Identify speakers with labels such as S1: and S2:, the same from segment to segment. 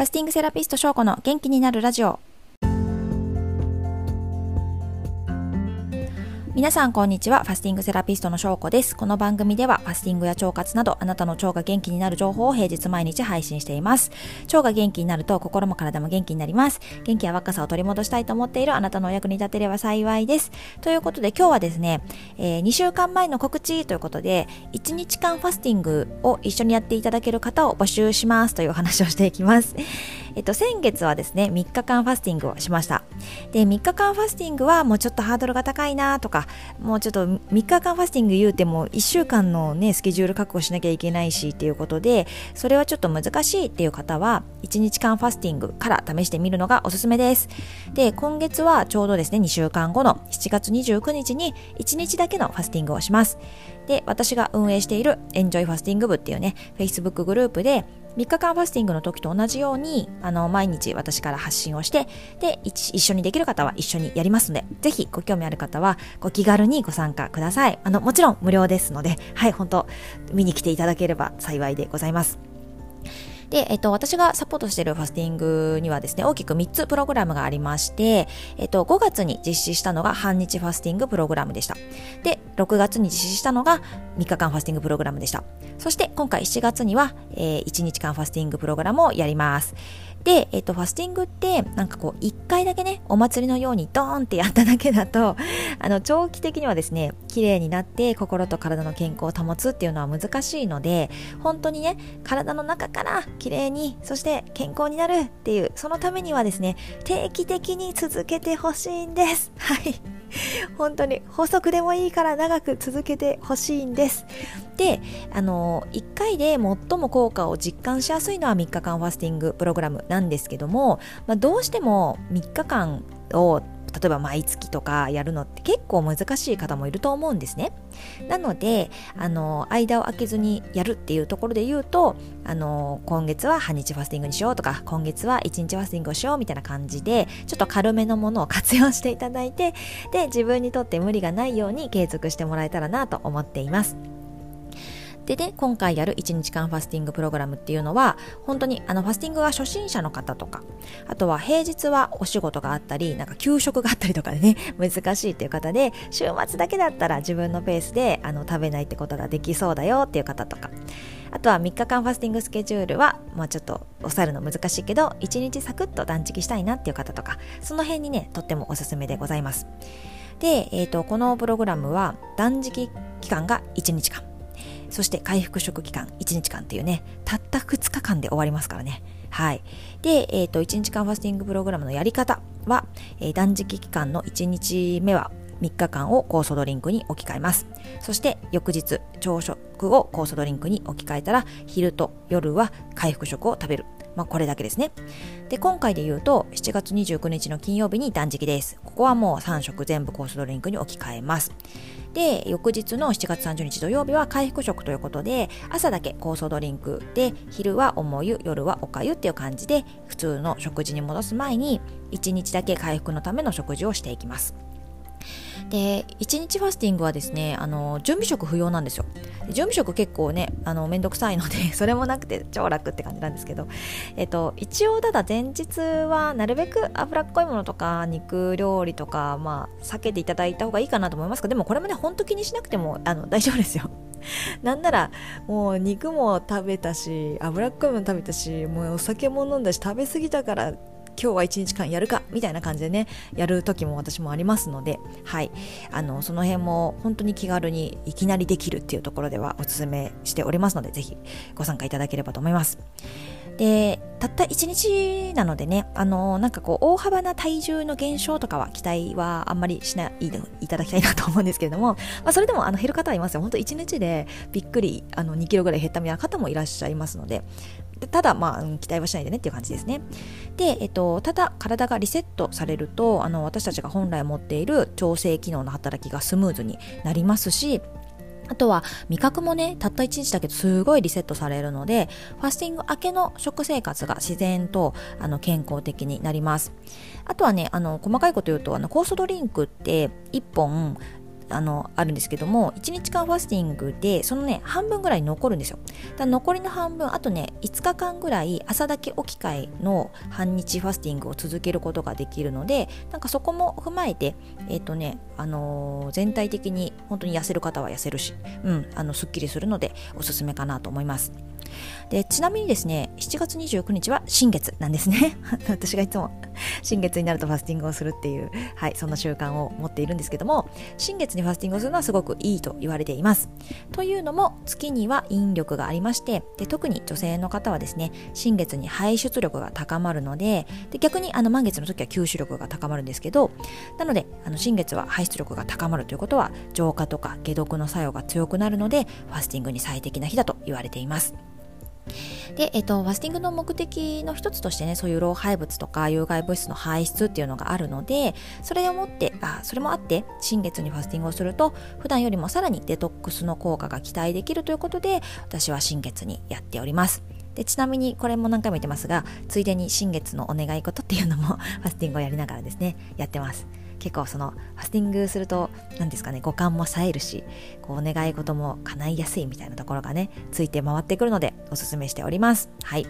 S1: ファスティングセラピスト翔子の元気になるラジオ。皆さんこんにちは。ファスティングセラピストの翔子です。この番組ではファスティングや腸活などあなたの腸が元気になる情報を平日毎日配信しています。腸が元気になると心も体も元気になります。元気や若さを取り戻したいと思っているあなたのお役に立てれば幸いです。ということで今日はですね、えー、2週間前の告知ということで1日間ファスティングを一緒にやっていただける方を募集しますというお話をしていきます。えっと、先月はですね、3日間ファスティングをしました。で、3日間ファスティングはもうちょっとハードルが高いなとか、もうちょっと3日間ファスティング言うても1週間のね、スケジュール確保しなきゃいけないしっていうことで、それはちょっと難しいっていう方は、1日間ファスティングから試してみるのがおすすめです。で、今月はちょうどですね、2週間後の7月29日に1日だけのファスティングをします。で、私が運営しているエンジョイファスティング部っていうね、Facebook グループで、3日間ファスティングの時と同じように、あの、毎日私から発信をして、で、一緒にできる方は一緒にやりますので、ぜひご興味ある方は、ご気軽にご参加ください。あの、もちろん無料ですので、はい、本当見に来ていただければ幸いでございます。で、えっと、私がサポートしているファスティングにはですね、大きく3つプログラムがありまして、えっと、5月に実施したのが半日ファスティングプログラムでした。で、6月に実施したのが3日間ファスティングプログラムでした。そして今回7月には、えー、1日間ファスティングプログラムをやります。で、えっと、ファスティングって、なんかこう、一回だけね、お祭りのようにドーンってやっただけだと、あの、長期的にはですね、綺麗になって心と体の健康を保つっていうのは難しいので、本当にね、体の中から綺麗に、そして健康になるっていう、そのためにはですね、定期的に続けてほしいんです。はい。本当に補足でもいいから長く続けてほしいんです。で、あの、1回で最も効果を実感しやすいのは3日間ファスティングプログラムなんですけども、まあ、どうしても3日間を例えば毎月とかやるのって結構難しい方もいると思うんですね。なので、あの、間を空けずにやるっていうところで言うと、あの、今月は半日ファスティングにしようとか、今月は1日ファスティングをしようみたいな感じで、ちょっと軽めのものを活用していただいて、で、自分にとって無理がないように継続してもらえたらなと思っています。でね、今回やる1日間ファスティングプログラムっていうのは、本当にあのファスティングが初心者の方とか、あとは平日はお仕事があったり、なんか休食があったりとかでね、難しいっていう方で、週末だけだったら自分のペースであの食べないってことができそうだよっていう方とか、あとは3日間ファスティングスケジュールは、まあちょっと抑えるの難しいけど、1日サクッと断食したいなっていう方とか、その辺にね、とってもおすすめでございます。で、えっ、ー、と、このプログラムは断食期間が1日間。そして回復食期間1日間っていうね、たった2日間で終わりますからね。はい。で、えっ、ー、と、1日間ファスティングプログラムのやり方は、えー、断食期間の1日目は3日間を酵素ドリンクに置き換えます。そして翌日、朝食を酵素ドリンクに置き換えたら、昼と夜は回復食を食べる。まあ、これだけですね。で、今回で言うと、7月29日の金曜日に断食です。ここはもう3食全部コースドリンクに置き換えます。で、翌日の7月30日土曜日は回復食ということで、朝だけ酵素ドリンクで、昼は重湯、夜はおかゆっていう感じで、普通の食事に戻す前に、1日だけ回復のための食事をしていきます。で1日ファスティングはですねあの準備食不要なんですよ。準備食結構ねあのめんどくさいので それもなくて超楽って感じなんですけど、えっと、一応ただ前日はなるべく脂っこいものとか肉料理とか、まあ、避けていただいた方がいいかなと思いますがでもこれもね本当気にしなくてもあの大丈夫ですよ。なんならもう肉も食べたし脂っこいもの食べたしもうお酒も飲んだし食べ過ぎたから今日は1日間やるかみたいな感じでねやる時も私もありますのではい。あのその辺も本当に気軽にいきなりできるっていうところではお勧めしておりますのでぜひご参加いただければと思います。でたった1日なのでねあのなんかこう大幅な体重の減少とかは期待はあんまりしないでいただきたいなと思うんですけれども、まあ、それでもあの減る方はいますよ本当1日でびっくりあの2キロぐらい減ったみたいな方もいらっしゃいますのでただ、まあ、期待はしないでねっていう感じですね。で、えっと、ただ、体がリセットされると、あの、私たちが本来持っている調整機能の働きがスムーズになりますし、あとは味覚もね、たった1日だけどすごいリセットされるので、ファスティング明けの食生活が自然とあの健康的になります。あとはね、あの細かいこと言うと、あの酵素ドリンクって1本あのあるんですけども1日間ファスティングでそのね半分ぐらい残るんですよ。だ残りの半分あとね5日間ぐらい朝だけ置き換えの半日ファスティングを続けることができるのでなんかそこも踏まえてえっ、ー、とねあのー、全体的に本当に痩せる方は痩せるしうんあのすっきりするのでおすすめかなと思います。でちなみにですね7月29日は新月なんですね。私がいつも新月になるとファスティングをするっていうはいそんな習慣を持っているんですけども新月にファスティングをするのはすごくいいと言われています。というのも月には引力がありましてで特に女性の方はですね新月に排出力が高まるのでで逆にあの満月の時は吸収力が高まるんですけどなのであの新月は排出力が高まるということは浄化とか解毒の作用が強くなるのでファスティングに最適な日だと言われています。で、えっと、ファスティングの目的の一つとしてね、そういう老廃物とか有害物質の排出っていうのがあるので、それをもって、あ、それもあって、新月にファスティングをすると、普段よりもさらにデトックスの効果が期待できるということで、私は新月にやっております。でちなみにこれも何回も言ってますがついでに新月のお願い事っていうのも ファスティングをやりながらですねやってます結構そのファスティングすると何ですかね五感も冴えるしこうお願い事も叶いやすいみたいなところがねついて回ってくるのでおすすめしております。はい。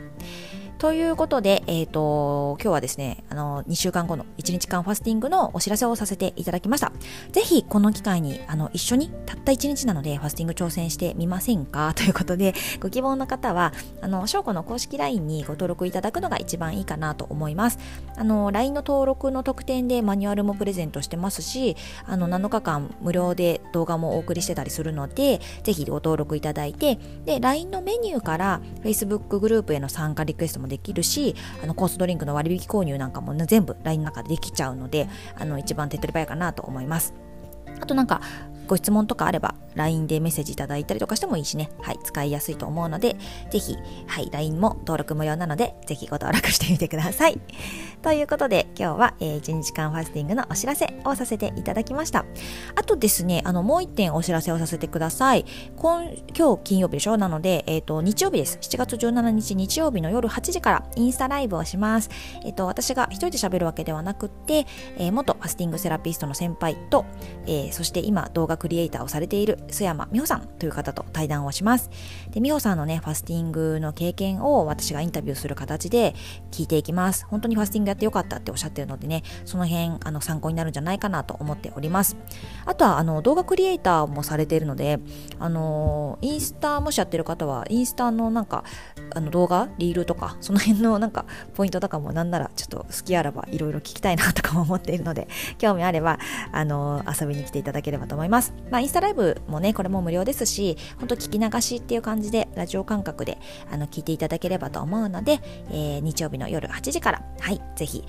S1: ということで、えっ、ー、と、今日はですね、あの、2週間後の1日間ファスティングのお知らせをさせていただきました。ぜひ、この機会に、あの、一緒に、たった1日なので、ファスティング挑戦してみませんか？ということで、ご希望の方は、あの、翔子の公式 LINE にご登録いただくのが一番いいかなと思います。あの、LINE の登録の特典でマニュアルもプレゼントしてますし、あの、7日間無料で動画もお送りしてたりするので、ぜひご登録いただいて、で、LINE のメニューから Facebook グループへの参加リクエストもできるしあのコースドリンクの割引購入なんかも、ね、全部 LINE の中でできちゃうのであの一番手っ取り早いかなと思います。あとなんかご質問とかあれば LINE でメッセージいただいたりとかしてもいいしね、はい、使いやすいと思うので、ぜひ、はい、LINE も登録無料なので、ぜひご登録してみてください。ということで、今日は、えー、1日間ファスティングのお知らせをさせていただきました。あとですね、あの、もう一点お知らせをさせてください。今今日金曜日でしょ？なので、えっ、ー、と、日曜日です。7月17日日曜日の夜8時からインスタライブをします。えっ、ー、と、私が一人で喋るわけではなくて、えー、元ファスティングセラピストの先輩と、えー、そして今動画クリエイターをされている須山美穂さんという方と対談をします。で、美穂さんのね、ファスティングの経験を私がインタビューする形で聞いていきます。本当にファスティングやってよかったっておっしゃってるのでね、その辺、あの、参考になるんじゃないかなと思っております。あとは、あの、動画クリエイターもされているので、あの、インスタもしやってる方は、インスタのなんか、あの動画、リールとか、その辺のなんか、ポイントとかもなんならちょっと好きあらばいろいろ聞きたいなとかも思っているので、興味あれば、あの、遊びに来ていただければと思います。まあ、インスタライブもね、これも無料ですし、本当聞き流しっていう感じで、ラジオ感覚で、あの、聞いていただければと思うので、えー、日曜日の夜8時から、はい、ぜひ、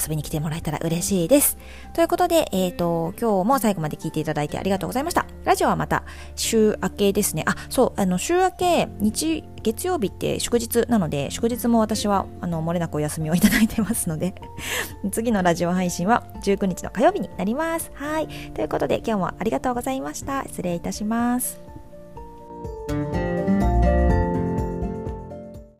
S1: 遊びに来てもらえたら嬉しいです。ということで、えっ、ー、と、今日も最後まで聞いていただいてありがとうございました。ラジオはまた週明けですね。あ、そう、あの、週明け、日、月曜日って祝日なので、祝日も私は、あの、漏れなくお休みをいただいてますので 次のラジオ配信は19日の火曜日になります。はい。ということで、今日もありがとうございました。失礼いたします。